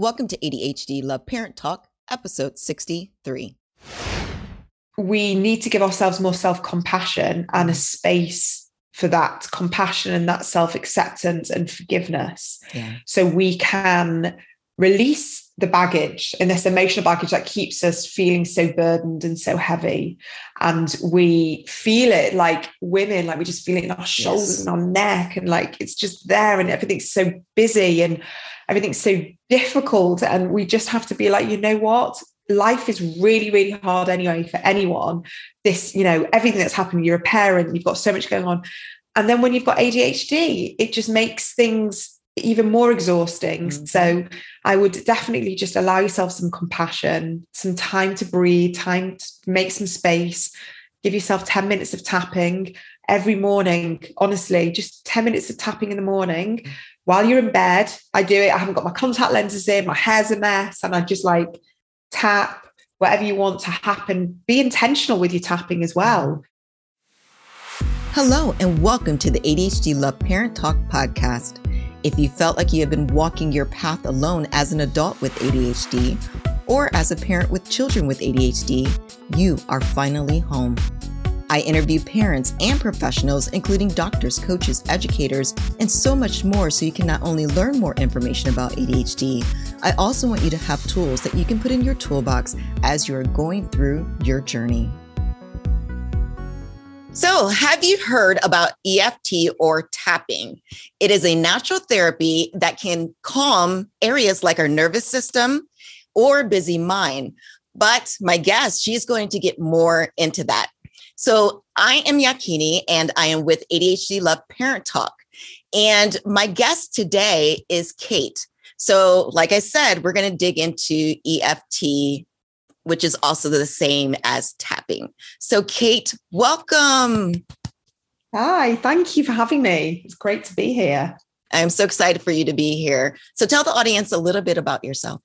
Welcome to ADHD Love Parent Talk, episode 63. We need to give ourselves more self compassion and a space for that compassion and that self acceptance and forgiveness. Yeah. So we can release the baggage and this emotional baggage that keeps us feeling so burdened and so heavy. And we feel it like women, like we just feel it in our shoulders yes. and our neck, and like it's just there, and everything's so busy and everything's so difficult. And we just have to be like, you know what? Life is really, really hard anyway for anyone. This, you know, everything that's happening, you're a parent, you've got so much going on. And then when you've got ADHD, it just makes things even more exhausting. Mm-hmm. So I would definitely just allow yourself some compassion, some time to breathe, time to make some space, give yourself 10 minutes of tapping every morning. Honestly, just 10 minutes of tapping in the morning while you're in bed. I do it. I haven't got my contact lenses in, my hair's a mess, and I just like tap whatever you want to happen. Be intentional with your tapping as well. Hello, and welcome to the ADHD Love Parent Talk podcast. If you felt like you have been walking your path alone as an adult with ADHD or as a parent with children with ADHD, you are finally home. I interview parents and professionals, including doctors, coaches, educators, and so much more so you can not only learn more information about ADHD, I also want you to have tools that you can put in your toolbox as you are going through your journey. So, have you heard about EFT or tapping? It is a natural therapy that can calm areas like our nervous system or busy mind. But my guest, she's going to get more into that. So, I am Yakini and I am with ADHD Love Parent Talk. And my guest today is Kate. So, like I said, we're going to dig into EFT which is also the same as tapping. So, Kate, welcome. Hi, thank you for having me. It's great to be here. I'm so excited for you to be here. So, tell the audience a little bit about yourself.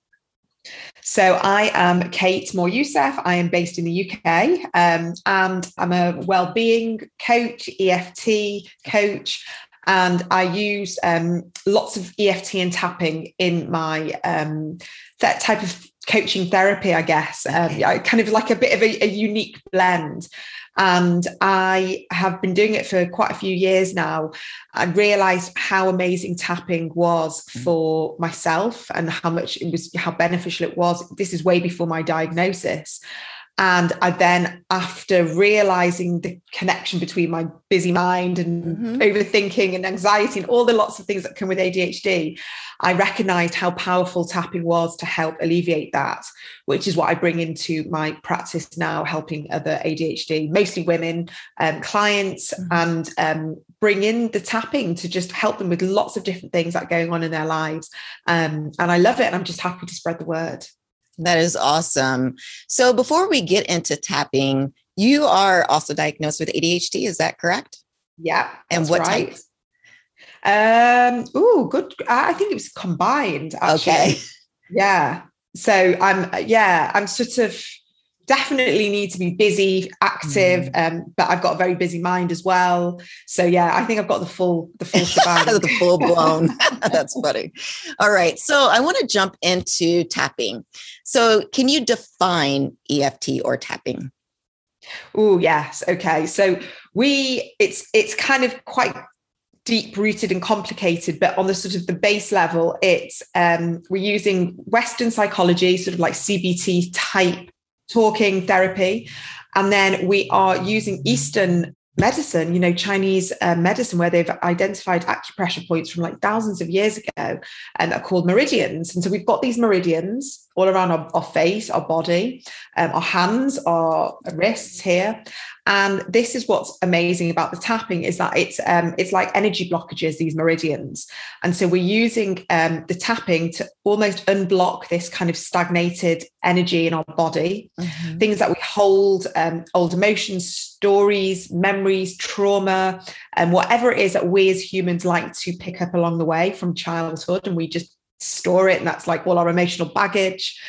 So, I am Kate Moore Youssef. I am based in the UK um, and I'm a well-being coach, EFT coach, and I use um, lots of EFT and tapping in my um, that type of coaching therapy, I guess, um, kind of like a bit of a, a, unique blend. And I have been doing it for quite a few years now. I realized how amazing tapping was mm. for myself and how much it was, how beneficial it was. This is way before my diagnosis. And I then, after realizing the connection between my busy mind and mm-hmm. overthinking and anxiety and all the lots of things that come with ADHD, I recognized how powerful tapping was to help alleviate that, which is what I bring into my practice now, helping other ADHD, mostly women um, clients, mm-hmm. and um, bring in the tapping to just help them with lots of different things that are going on in their lives. Um, and I love it. And I'm just happy to spread the word. That is awesome. So before we get into tapping, you are also diagnosed with ADHD, is that correct? Yeah. And what right. type? Um, oh, good. I think it was combined. Actually. Okay. Yeah. So I'm yeah, I'm sort of definitely need to be busy, active, mm. um, but I've got a very busy mind as well. So yeah, I think I've got the full the full shebang. the full blown. That's funny. All right. So I want to jump into tapping. So can you define EFT or tapping? Oh yes. Okay. So we it's it's kind of quite deep rooted and complicated but on the sort of the base level it's um, we're using western psychology sort of like cbt type talking therapy. And then we are using Eastern medicine, you know, Chinese uh, medicine, where they've identified acupressure points from like thousands of years ago and are called meridians. And so we've got these meridians all around our, our face, our body, um, our hands, our wrists here. And this is what's amazing about the tapping is that it's um, it's like energy blockages, these meridians. And so we're using um, the tapping to almost unblock this kind of stagnated energy in our body, mm-hmm. things that we hold, um, old emotions, stories, memories, trauma, and whatever it is that we as humans like to pick up along the way from childhood, and we just store it, and that's like all our emotional baggage.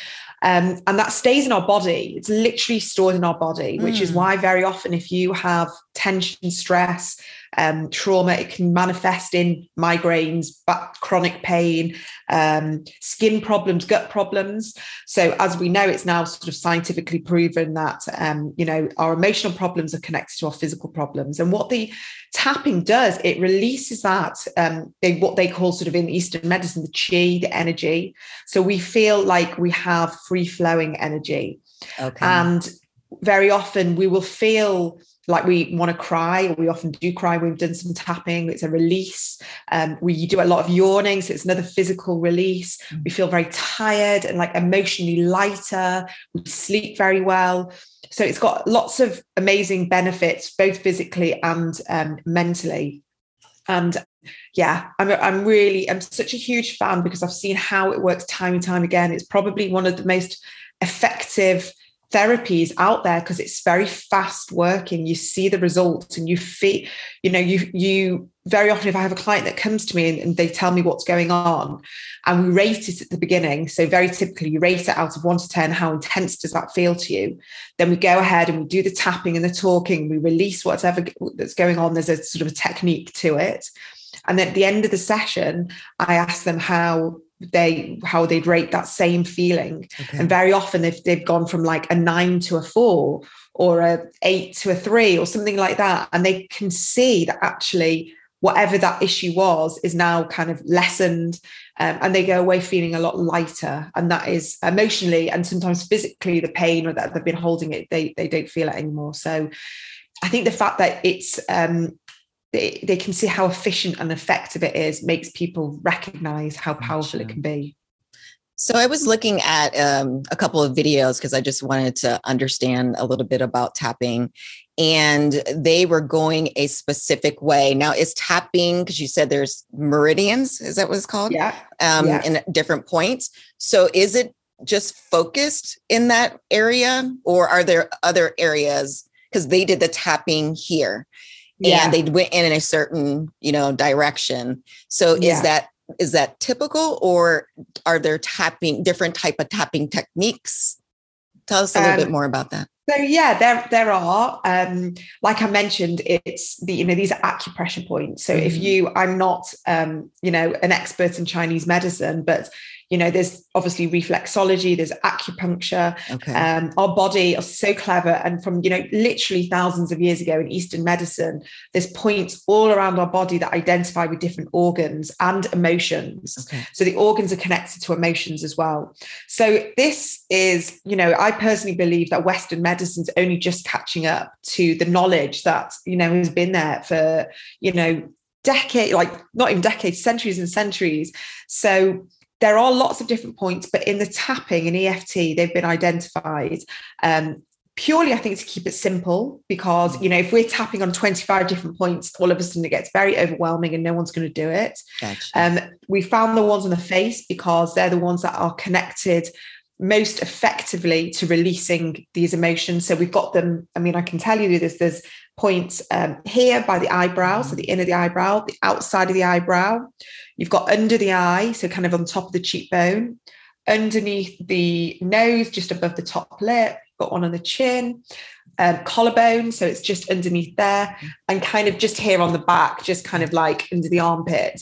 Um, and that stays in our body. It's literally stored in our body, which mm. is why very often, if you have tension, stress, um, trauma. It can manifest in migraines, back, chronic pain, um, skin problems, gut problems. So, as we know, it's now sort of scientifically proven that um, you know our emotional problems are connected to our physical problems. And what the tapping does, it releases that um, they, what they call sort of in Eastern medicine the chi, the energy. So we feel like we have free flowing energy. Okay. And very often we will feel like we want to cry, or we often do cry. We've done some tapping, it's a release. Um, we do a lot of yawning, so it's another physical release. Mm. We feel very tired and like emotionally lighter. We sleep very well. So it's got lots of amazing benefits, both physically and um, mentally. And yeah, I'm, I'm really, I'm such a huge fan because I've seen how it works time and time again. It's probably one of the most effective therapies out there because it's very fast working. You see the results and you feel you know you you very often if i have a client that comes to me and, and, they tell me what's going on and we rate it at the beginning so very typically you rate it out of 1 to 10 how intense does that feel to you? Then we go ahead and we do the tapping and the talking we release whatever that's going on there's a sort of a technique to it. And at the end of the session i ask them how they how they'd rate that same feeling. Okay. and very often if they've gone from like a nine to a four or a eight to a three or something like that and they can see that actually whatever that issue was is now kind of lessened um, and they go away feeling a lot lighter. And that is emotionally and sometimes physically the pain or that they've been holding it they, they don't feel it anymore. So i think the fact that it's um, they, they can see how efficient and effective it is makes people recognize how powerful it can be so I was looking at um, a couple of videos because I just wanted to understand a little bit about tapping, and they were going a specific way. Now, is tapping because you said there's meridians? Is that what it's called? Yeah. Um, yeah. In different points. So is it just focused in that area, or are there other areas? Because they did the tapping here yeah. and they went in in a certain you know direction so yeah. is that is that typical or are there tapping different type of tapping techniques tell us a little um, bit more about that so yeah there there are um, like i mentioned it's the you know these are acupressure points so mm-hmm. if you i'm not um, you know an expert in chinese medicine but you know there's obviously reflexology there's acupuncture. Okay. um, our body are so clever. And from you know literally thousands of years ago in eastern medicine there's points all around our body that identify with different organs and emotions. Okay. so the organs are connected to emotions as well. So this is you know i personally believe that western medicine's only just catching up to the knowledge that you know has been there for you know decade like not even decades centuries and centuries. So there are lots of different points, but in the tapping and EFT, they've been identified um, purely, I think, to keep it simple. Because you know, if we're tapping on twenty-five different points, all of a sudden it gets very overwhelming, and no one's going to do it. Gotcha. Um, we found the ones on the face because they're the ones that are connected most effectively to releasing these emotions. So we've got them. I mean, I can tell you this: there's points um, here by the eyebrow, so the inner of the eyebrow, the outside of the eyebrow. You've got under the eye, so kind of on top of the cheekbone, underneath the nose, just above the top lip. Got one on the chin, um, collarbone, so it's just underneath there, and kind of just here on the back, just kind of like under the armpit.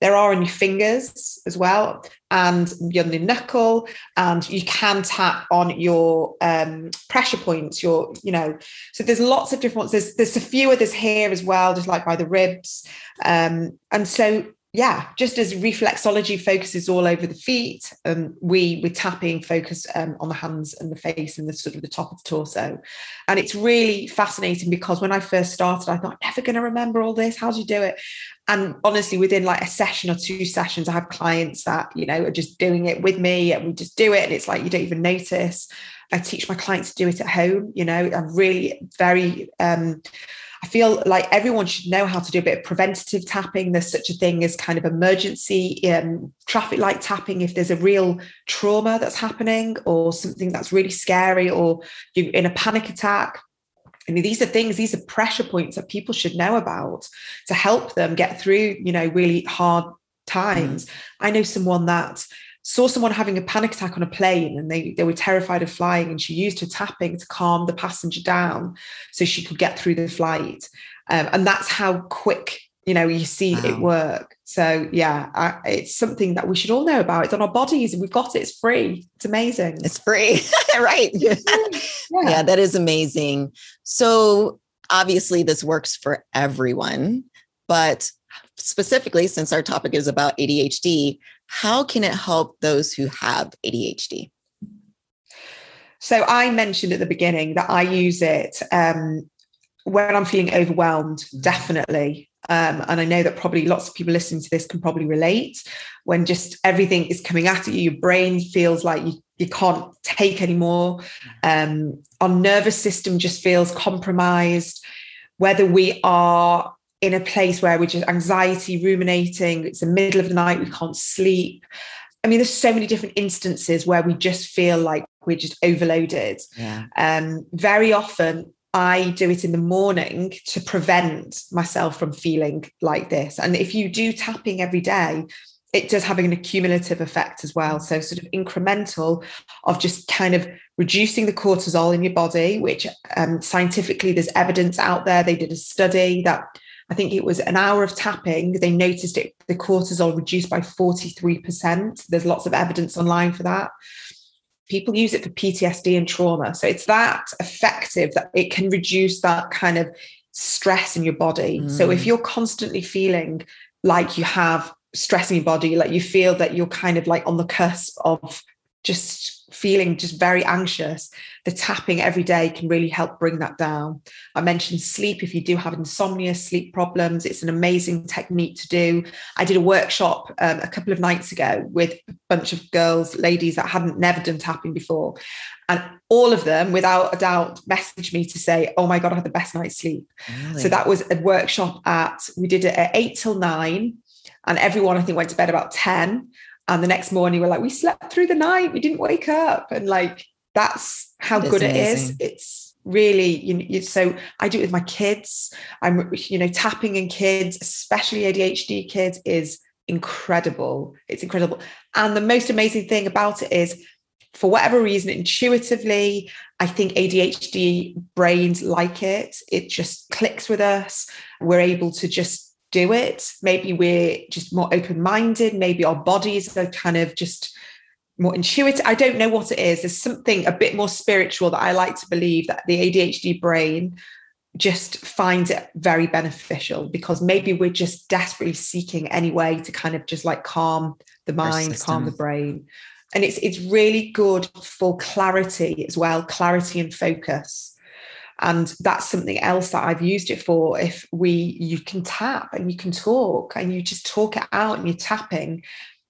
There are on your fingers as well, and on knuckle, and you can tap on your um, pressure points. Your, you know, so there's lots of different ones. There's there's a few others here as well, just like by the ribs, um, and so yeah, just as reflexology focuses all over the feet, um, we with tapping focus um, on the hands and the face and the sort of the top of the torso. And it's really fascinating because when I first started, I thought, I'm never going to remember all this. How do you do it? And honestly, within like a session or two sessions, I have clients that, you know, are just doing it with me and we just do it. And it's like you don't even notice. I teach my clients to do it at home. You know, I'm really very um I feel like everyone should know how to do a bit of preventative tapping. There's such a thing as kind of emergency um, traffic light tapping if there's a real trauma that's happening or something that's really scary or you're in a panic attack. I mean, these are things, these are pressure points that people should know about to help them get through, you know, really hard times. Mm. I know someone that saw someone having a panic attack on a plane and they, they were terrified of flying and she used her tapping to calm the passenger down so she could get through the flight. Um, and that's how quick you know you see wow. it work. So yeah I, it's something that we should all know about. It's on our bodies and we've got it. It's free. It's amazing. It's free. Right. Yeah. Yeah. yeah that is amazing. So obviously this works for everyone but specifically since our topic is about adhd how can it help those who have ADHD? So I mentioned at the beginning that I use it um, when I'm feeling overwhelmed, mm-hmm. definitely. Um, and I know that probably lots of people listening to this can probably relate when just everything is coming at you, your brain feels like you, you can't take anymore. Mm-hmm. Um, our nervous system just feels compromised. Whether we are in a place where we're just anxiety, ruminating, it's the middle of the night, we can't sleep. I mean, there's so many different instances where we just feel like we're just overloaded. Yeah. Um, very often, I do it in the morning to prevent myself from feeling like this. And if you do tapping every day, it does have an accumulative effect as well. So, sort of incremental of just kind of reducing the cortisol in your body, which um, scientifically there's evidence out there. They did a study that I think it was an hour of tapping. They noticed it, the cortisol reduced by 43%. There's lots of evidence online for that. People use it for PTSD and trauma. So it's that effective that it can reduce that kind of stress in your body. Mm. So if mm. you're constantly feeling like you have stress in your body, like you feel that you're kind of like on the cusp of just feeling just very anxious, the tapping every day can really help bring that down. I mentioned sleep. If you do have insomnia, sleep problems, it's an amazing technique to do. I did a workshop um, a couple of nights ago with a bunch of girls, ladies that hadn't never done tapping before. And all of them, without a doubt, messaged me to say, Oh my God, I had the best night's sleep. Really? So that was a workshop at, we did it at eight till nine. And everyone, I think, went to bed about 10 and the next morning we're like we slept through the night. We didn't wake up. And like that's how good amazing. it is. it's really you know so i do it with my kids. I'm you know tapping in kids especially adhd kids is incredible. It's incredible. And the most amazing thing about it is for whatever reason intuitively i think adhd brains like it. It just clicks with us. We're able to just do it. Maybe we're just more open minded. Maybe our bodies are kind of just more intuitive. I don't know what it is. There's something a bit more spiritual that I like to believe that the ADHD brain just finds it very beneficial because maybe we're just desperately seeking any way to kind of just like calm the mind, calm the brain. And it's it's really good for clarity as well, clarity and focus and that's something else that i've used it for. If we you can tap and you can talk and you just talk it out and you're tapping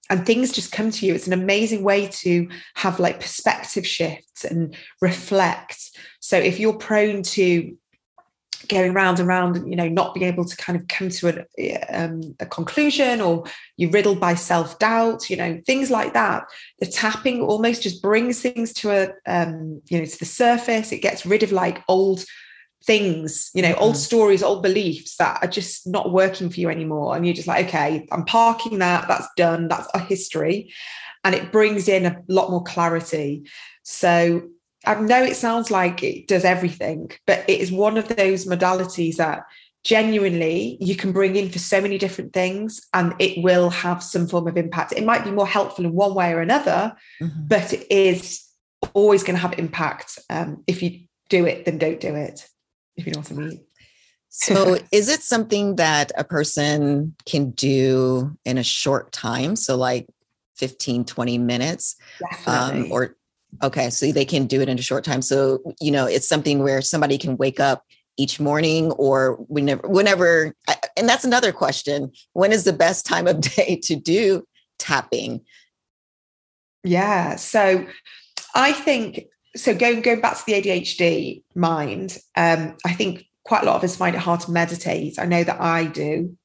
and things just come to you. It's an amazing way to have like perspective shifts and reflect. So if you're prone to going round and round and you know not being able to kind of come to a, um, a conclusion or you're riddled by self-doubt you know things like that. The tapping almost just brings things to a um, you know to the surface. It gets rid of like old things you know mm-hmm. old stories old beliefs that are just not working for you anymore. And you're just like okay i'm parking that. That's done. That's a history. And it brings in a lot more clarity. So I know it sounds like it does everything, but it is one of those modalities that genuinely you can bring in for so many different things and it will have some form of impact. It might be more helpful in one way or another, mm-hmm. but it is always going to have impact. Um, if you do it, then don't do it, if you know what I mean. So, is it something that a person can do in a short time? So, like 15, 20 minutes, um, or Okay, so they can do it in a short time. So, you know, it's something where somebody can wake up each morning or whenever whenever and that's another question. When is the best time of day to do tapping? Yeah. So I think so going going back to the ADHD mind, um, I think quite a lot of us find it hard to meditate. I know that I do.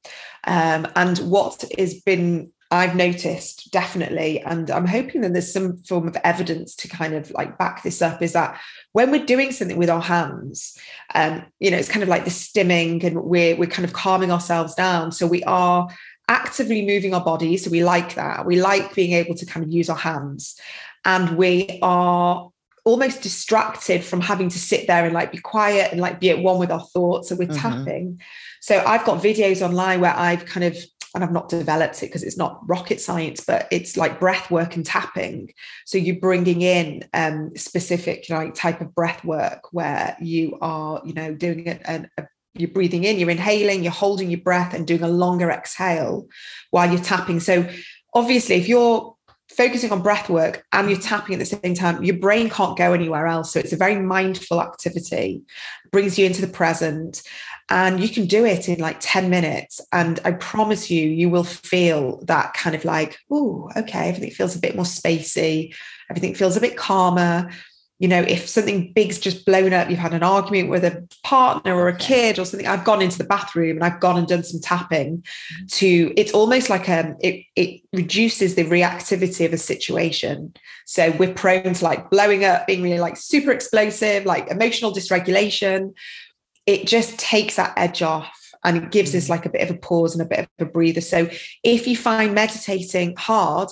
Um, and what has been I've noticed definitely, and I'm hoping that there's some form of evidence to kind of like back this up is that when we're doing something with our hands, um, you know, it's kind of like the stimming and we're we're kind of calming ourselves down. So we are actively moving our bodies. So we like that. We like being able to kind of use our hands. And we are almost distracted from having to sit there and like be quiet and like be at one with our thoughts. So we're mm-hmm. tapping. So I've got videos online where I've kind of and I've not developed it because it's not rocket science, but it's like breath work and tapping. So you're bringing in um, specific like type of breath work where you are, you know, doing it and you're breathing in, you're inhaling, you're holding your breath and doing a longer exhale while you're tapping. So obviously, if you're focusing on breath work and you're tapping at the same time, your brain can't go anywhere else. So it's a very mindful activity, brings you into the present. And you can do it in like 10 minutes. And I promise you, you will feel that kind of like, oh, okay, everything feels a bit more spacey, everything feels a bit calmer you know, if something big's just blown up, you've had an argument with a partner or a kid or something, I've gone into the bathroom and I've gone and done some tapping mm-hmm. to it's almost like um, it it reduces the reactivity of a situation. So we're prone to like blowing up, being really like super explosive, like emotional dysregulation. It just takes that edge off and it gives us mm-hmm. like a bit of a pause and a bit of a breather. So if you find meditating hard,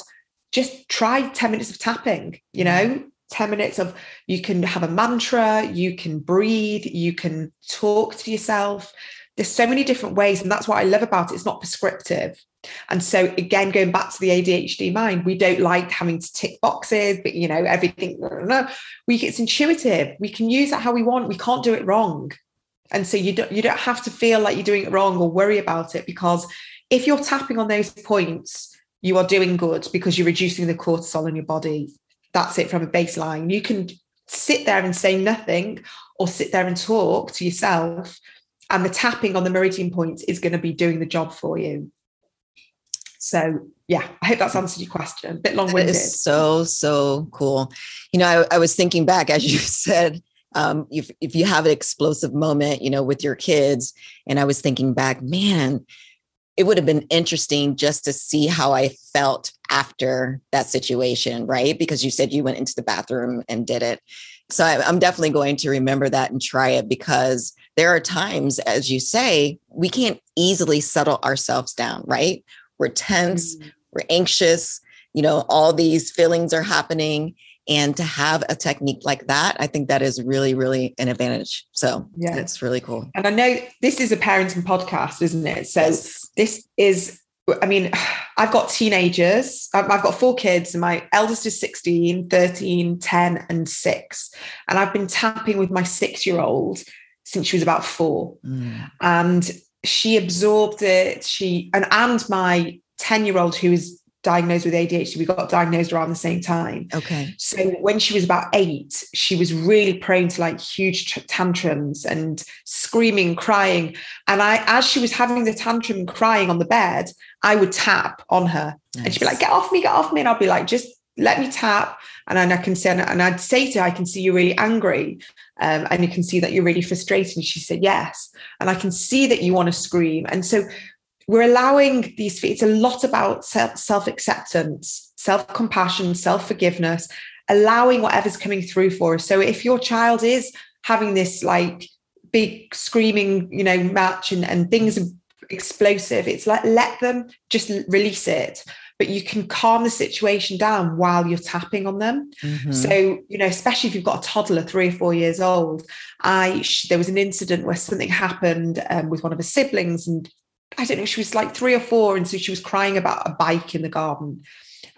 just try 10 minutes of tapping, you mm-hmm. know, 10 minutes of you can have a mantra, you can breathe, you can talk to yourself. There's so many different ways. And that's what I love about it. It's not prescriptive. And so again, going back to the ADHD mind, we don't like having to tick boxes, but you know, everything. We it's intuitive. We can use that how we want. We can't do it wrong. And so you don't you don't have to feel like you're doing it wrong or worry about it because if you're tapping on those points, you are doing good because you're reducing the cortisol in your body that's it from a baseline. You can sit there and say nothing or sit there and talk to yourself, and the tapping on the meridian points is going to be doing the job for you. So, yeah, I hope that's answered your question. A bit long winded. So, so cool. You know, I, I, was thinking back as you said, um, if, if you have an explosive moment, you know, with your kids, and I was thinking back, man, it would have been interesting just to see how I felt after that situation, right? Because you said you went into the bathroom and did it. So I, am definitely going to remember that and try it because there are times, as you say, we can't easily settle ourselves down, right? We're tense, mm-hmm. we're anxious, you know, all these feelings are happening. And to have a technique like that, I think that is really, really an advantage. So yeah, it's really cool. And I know this is a parenting podcast, isn't it? So yes. this is, I mean, I've got teenagers. I've got four kids, and my eldest is 16, 13, 10, and six. And I've been tapping with my six year old since she was about four. Mm. And she absorbed it. She, and, and my 10 year old who is diagnosed with ADHD. We got diagnosed around the same time. Okay. So when she was about eight, she was really prone to like huge tantrums and screaming, crying. And I, as she was having the tantrum crying on the bed, I would tap on her nice. and she'd be like, get off me, get off me. And I'd be like, just let me tap. And then I can say, and I'd say to her, I can see you're really angry. Um, and you can see that you're really frustrated. And she said, yes. And I can see that you want to scream. And so we're allowing these it's a lot about self acceptance self compassion self forgiveness allowing whatever's coming through for us so if your child is having this like big screaming you know match and, and things are explosive it's like let them just release it but you can calm the situation down while you're tapping on them. Mm-hmm. So, you know, especially if you've got a toddler, three or four years old. I there was an incident where something happened um, with one of her siblings, and I don't know, she was like three or four. And so she was crying about a bike in the garden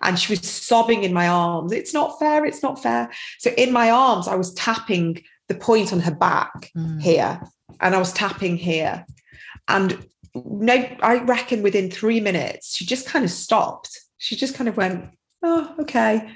and she was sobbing in my arms. It's not fair. It's not fair. So in my arms, I was tapping the point on her back mm. here and I was tapping here. And no, I reckon within three minutes, she just kind of stopped. She just kind of went, oh, okay.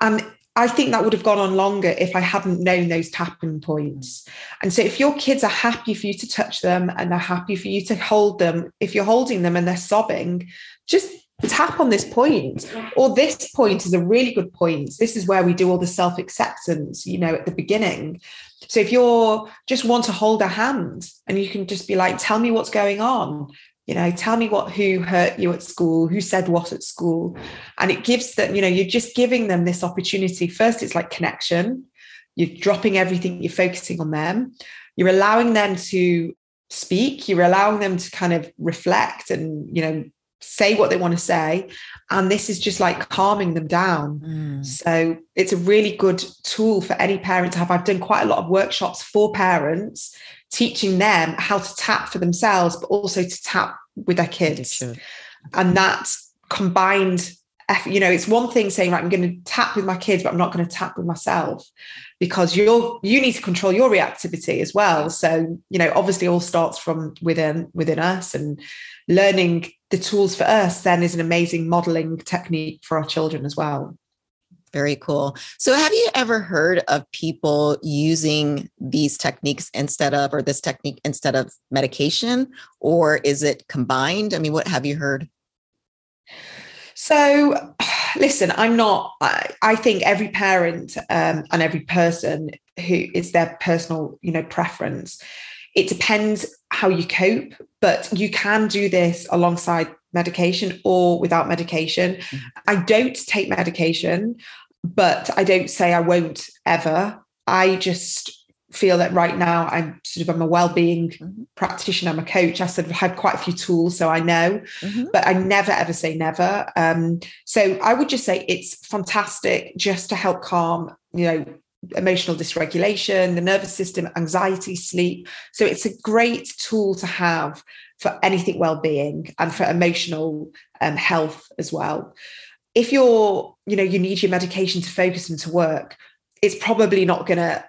And I think that would have gone on longer if I hadn't known those tapping points. And so, if your kids are happy for you to touch them and they're happy for you to hold them, if you're holding them and they're sobbing, just tap on this point. Or this point is a really good point. This is where we do all the self acceptance, you know, at the beginning. So, if you're just want to hold a hand and you can just be like, tell me what's going on, you know tell me what who hurt you at school who said what at school. And it gives them you know you're just giving them this opportunity. First it's like connection. You're dropping everything you're focusing on them. You're allowing them to speak. You're allowing them to kind of reflect and you know say what they want to say and this is just like calming them down. Mm. so it's a really good tool for any parent to have. I've done quite a lot of workshops for parents teaching them how to tap for themselves but also to tap with their kids. And that combined you know it's one thing saying right i'm going to tap with my kids but i'm not going to tap with myself because you're you need to control your reactivity as well. So you know obviously all starts from within within us and learning the tools for us then is an amazing modeling technique for our children as well very cool. So, have you ever heard of people using these techniques instead of, or this technique instead of medication, or is it combined? I mean, what have you heard? So, listen, I'm not, I, I think every parent um, and every person who is their personal, you know, preference. It depends how you cope, but you can do this alongside medication or without medication. Mm-hmm. I don't take medication, but I don't say I won't ever. I just feel that right now I'm sort of I'm a well-being mm-hmm. practitioner, I'm a coach. I sort of had quite a few tools, so I know, mm-hmm. but I never ever say never. Um, so I would just say it's fantastic just to help calm, you know, emotional dysregulation, the nervous system, anxiety, sleep. So it's a great tool to have for anything well-being and for emotional um, health as well. If you're, you know, you need your medication to focus and to work, it's probably not going to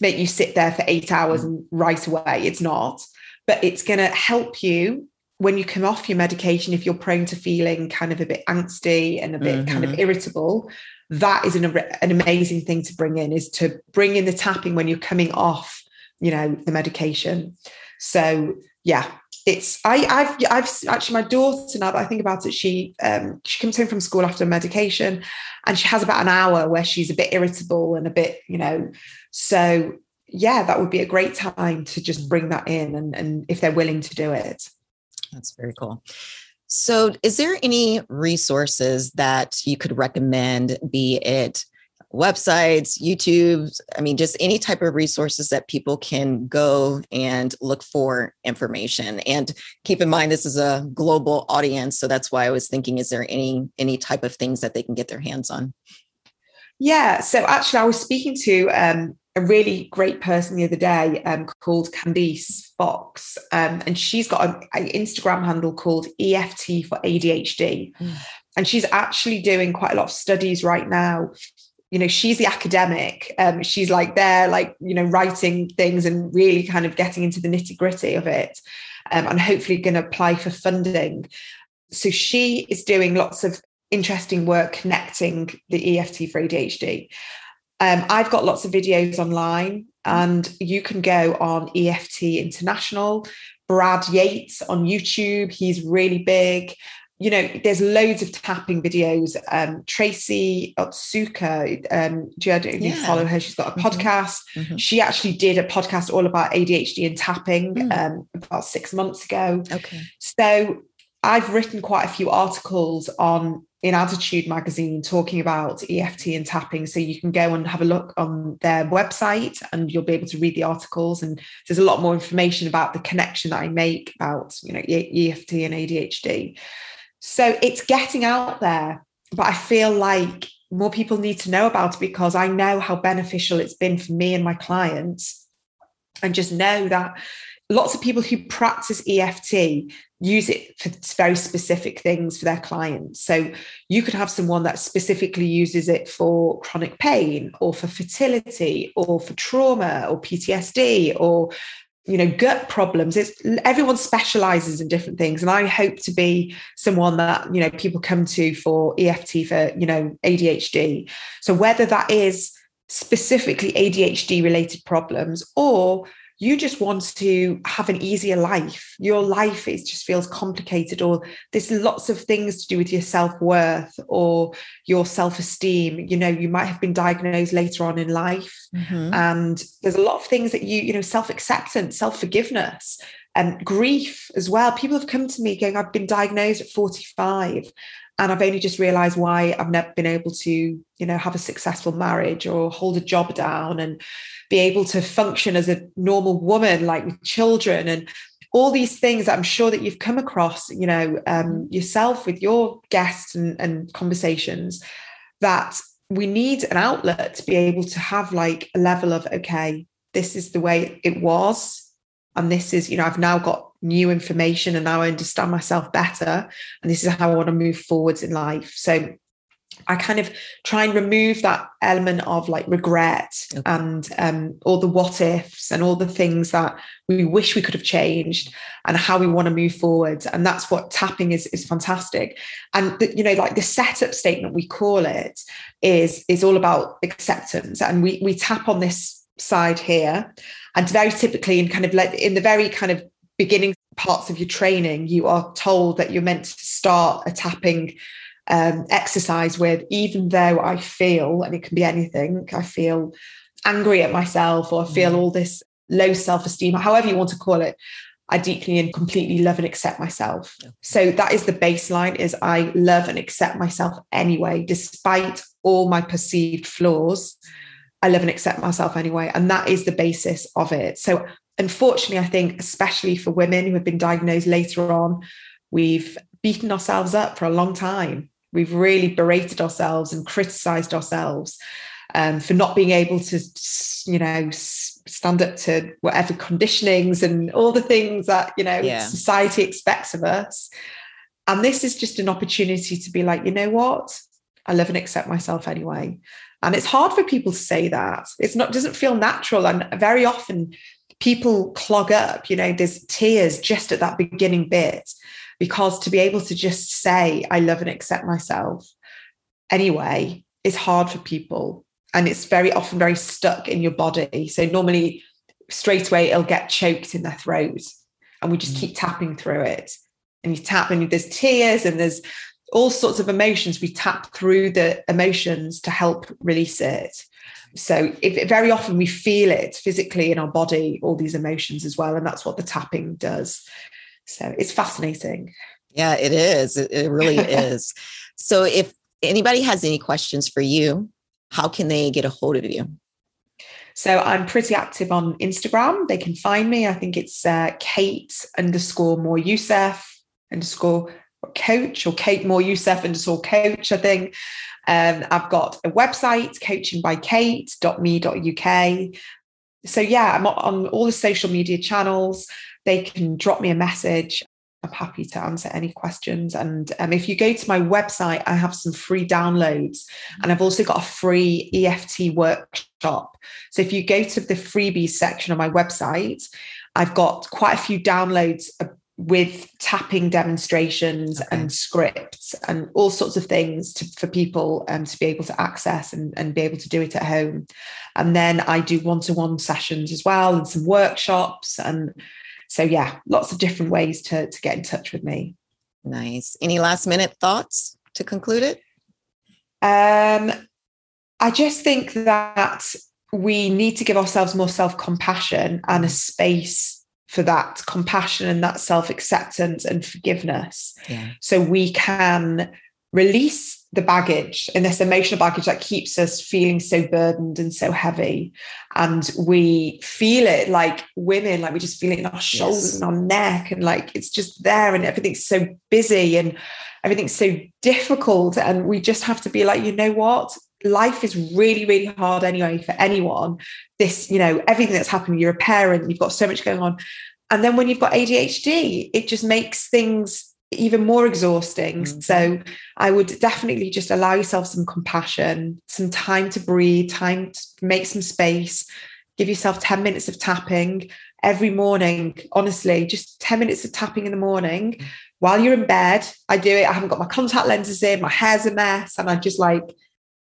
make you sit there for eight hours and right away. It's not, but it's going to help you when you come off your medication. If you're prone to feeling kind of a bit angsty and a bit mm-hmm. kind of mm-hmm. irritable, that is an, an amazing thing to bring in. Is to bring in the tapping when you're coming off, you know, the medication. So yeah, it's I I've I've actually my daughter now that I think about it she um she comes home from school after medication and she has about an hour where she's a bit irritable and a bit you know so yeah that would be a great time to just bring that in and and if they're willing to do it that's very cool so is there any resources that you could recommend be it websites, YouTube, I mean, just any type of resources that people can go and look for information. And keep in mind, this is a global audience. So that's why I was thinking, is there any any type of things that they can get their hands on? Yeah. So actually, I was speaking to um, a really great person the other day um, called Candice Fox, um, and she's got an Instagram handle called EFT for ADHD. Mm. And she's actually doing quite a lot of studies right now you know she's the academic um, she's like there like you know writing things and really kind of getting into the nitty gritty of it um, and hopefully going to apply for funding so she is doing lots of interesting work connecting the eft for adhd um, i've got lots of videos online and you can go on eft international brad yates on youtube he's really big you know, there's loads of tapping videos. Um, Tracy Otsuka, um, do you, do you yeah. follow her? She's got a mm-hmm. podcast. Mm-hmm. She actually did a podcast all about ADHD and tapping mm. um, about six months ago. Okay. So I've written quite a few articles on in ADDitude magazine talking about EFT and tapping. So you can go and have a look on their website and you'll be able to read the articles. And there's a lot more information about the connection that I make about, you know, EFT and ADHD. So it's getting out there, but I feel like more people need to know about it because I know how beneficial it's been for me and my clients. And just know that lots of people who practice EFT use it for very specific things for their clients. So you could have someone that specifically uses it for chronic pain or for fertility or for trauma or PTSD or you know gut problems. It's everyone specializes in different things. And i hope to be someone that you know people come to for eft for you know adhd so whether that is specifically adhd related problems or you just want to have an easier life. Your life is just feels complicated or there's lots of things to do with your self-worth or your self-esteem. You know you might have been diagnosed later on in life. Mm-hmm. and there's a lot of things that you you know self-acceptance self-forgiveness and grief as well. People have come to me going i've been diagnosed at 45 and I've only just realized why I've never been able to, you know, have a successful marriage or hold a job down and be able to function as a normal woman, like with children and all these things that I'm sure that you've come across, you know, um, yourself with your guests and, and conversations that we need an outlet to be able to have like a level of, okay, this is the way it was. And this is, you know, I've now got new information and now I understand myself better. And this is how I want to move forwards in life. So I kind of try and remove that element of like regret okay. and um, all the what ifs and all the things that we wish we could have changed and how we want to move forward. And that's what tapping is is fantastic. And the, you know, like the setup statement we call it is is all about acceptance. And we we tap on this side here, and very typically in kind of like in the very kind of beginning parts of your training, you are told that you're meant to start a tapping um, exercise with, even though I feel, and it can be anything, I feel angry at myself or I feel mm. all this low self esteem, however you want to call it. I deeply and completely love and accept myself. So that is the baseline is I love and accept myself anyway, despite all my perceived flaws. I love and accept myself anyway. And that is the basis of it. So unfortunately, I think, especially for women who have been diagnosed later on, we've beaten ourselves up for a long time. We've really berated ourselves and criticized ourselves um, for not being able to, you know, stand up to whatever conditionings and all the things that, you know, yeah. society expects of us. And this is just an opportunity to be like, you know what? I love and accept myself anyway. And it's hard for people to say that. It's not doesn't feel natural. And very often people clog up, you know, there's tears just at that beginning bit because to be able to just say i love and accept myself anyway is hard for people and it's very often very stuck in your body so normally straight away it'll get choked in their throat and we just mm. keep tapping through it and you tap and there's tears and there's all sorts of emotions we tap through the emotions to help release it so if, very often we feel it physically in our body all these emotions as well and that's what the tapping does so it's fascinating. Yeah, it is. It, it really is. So if anybody has any questions for you, how can they get a hold of you? So I'm pretty active on Instagram. They can find me. I think it's uh, Kate underscore Moore Youssef underscore coach or Kate Moore Youssef underscore coach, I think. Um, I've got a website, coachingbykate.me.uk. So yeah, I'm on all the social media channels they can drop me a message. I'm happy to answer any questions. And um, if you go to my website, I have some free downloads and I've also got a free EFT workshop. So if you go to the freebies section on my website, I've got quite a few downloads with tapping demonstrations okay. and scripts and all sorts of things to, for people um, to be able to access and, and be able to do it at home. And then I do one to one sessions as well and some workshops and so yeah, lots of different ways to, to get in touch with me. Nice. Any last minute thoughts to conclude it? Um, I just think that we need to give ourselves more self compassion and a space for that compassion and that self acceptance and forgiveness. Yeah. So we can release the baggage and this emotional baggage that keeps us feeling so burdened and so heavy. And we feel it like women, like we just feel it in our shoulders yes. and our neck, and like it's just there, and everything's so busy and everything's so difficult. And we just have to be like, you know what? Life is really, really hard anyway for anyone. This, you know, everything that's happening, you're a parent, you've got so much going on. And then when you've got ADHD, it just makes things even more exhausting. Mm-hmm. So I would definitely just allow yourself some compassion, some time to breathe, time to make some space, give yourself 10 minutes of tapping every morning. Honestly, just 10 minutes of tapping in the morning mm-hmm. while you're in bed. I do it. I haven't got my contact lenses in, my hair's a mess, and I just like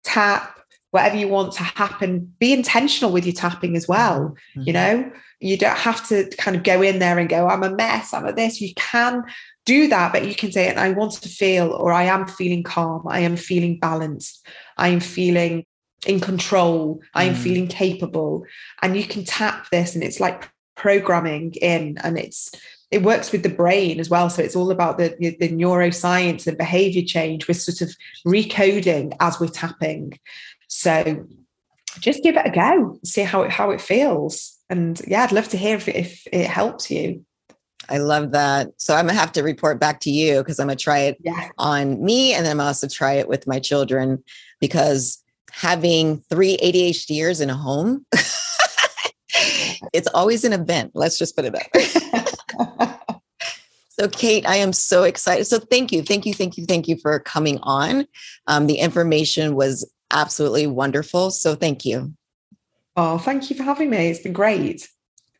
tap whatever you want to happen. Be intentional with your tapping as well. Mm-hmm. You know, you don't have to kind of go in there and go, I'm a mess, I'm a this. You can do that, but you can say, and I want to feel, or I am feeling calm, I am feeling balanced, I am feeling in control, I am mm. feeling capable. And you can tap this, and it's like programming in, and it's it works with the brain as well. So it's all about the, the neuroscience and behavior change. We're sort of recoding as we're tapping. So just give it a go, see how it how it feels. And yeah, I'd love to hear if, if it helps you. I love that. So I'm gonna have to report back to you because I'm gonna try it yeah. on me and then I'm also try it with my children because having three ADHDers in a home, it's always an event. Let's just put it that way. so, Kate, I am so excited. So, thank you, thank you, thank you, thank you for coming on. Um, the information was absolutely wonderful. So, thank you. Oh, thank you for having me. It's been great.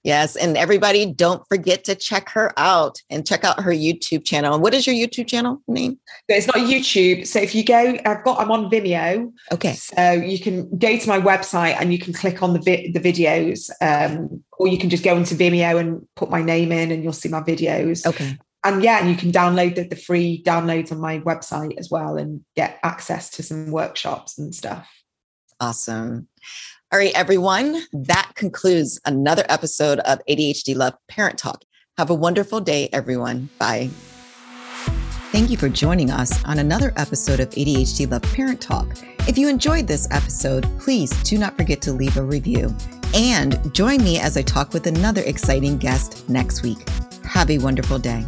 Yes. And everybody, don't forget to check her out and check out her YouTube channel. And what is your YouTube channel name? It's not YouTube. So if you go, I've got, I'm on Vimeo. Okay. So you can go to my website and you can click on the vi- the videos, um, or you can just go into Vimeo and put my name in and you'll see my videos. Okay. And yeah, and you can download the, the free downloads on my website as well and get access to some workshops and stuff. Awesome. All right, everyone, that concludes another episode of ADHD Love Parent Talk. Have a wonderful day, everyone. Bye. Thank you for joining us on another episode of ADHD Love Parent Talk. If you enjoyed this episode, please do not forget to leave a review and join me as I talk with another exciting guest next week. Have a wonderful day.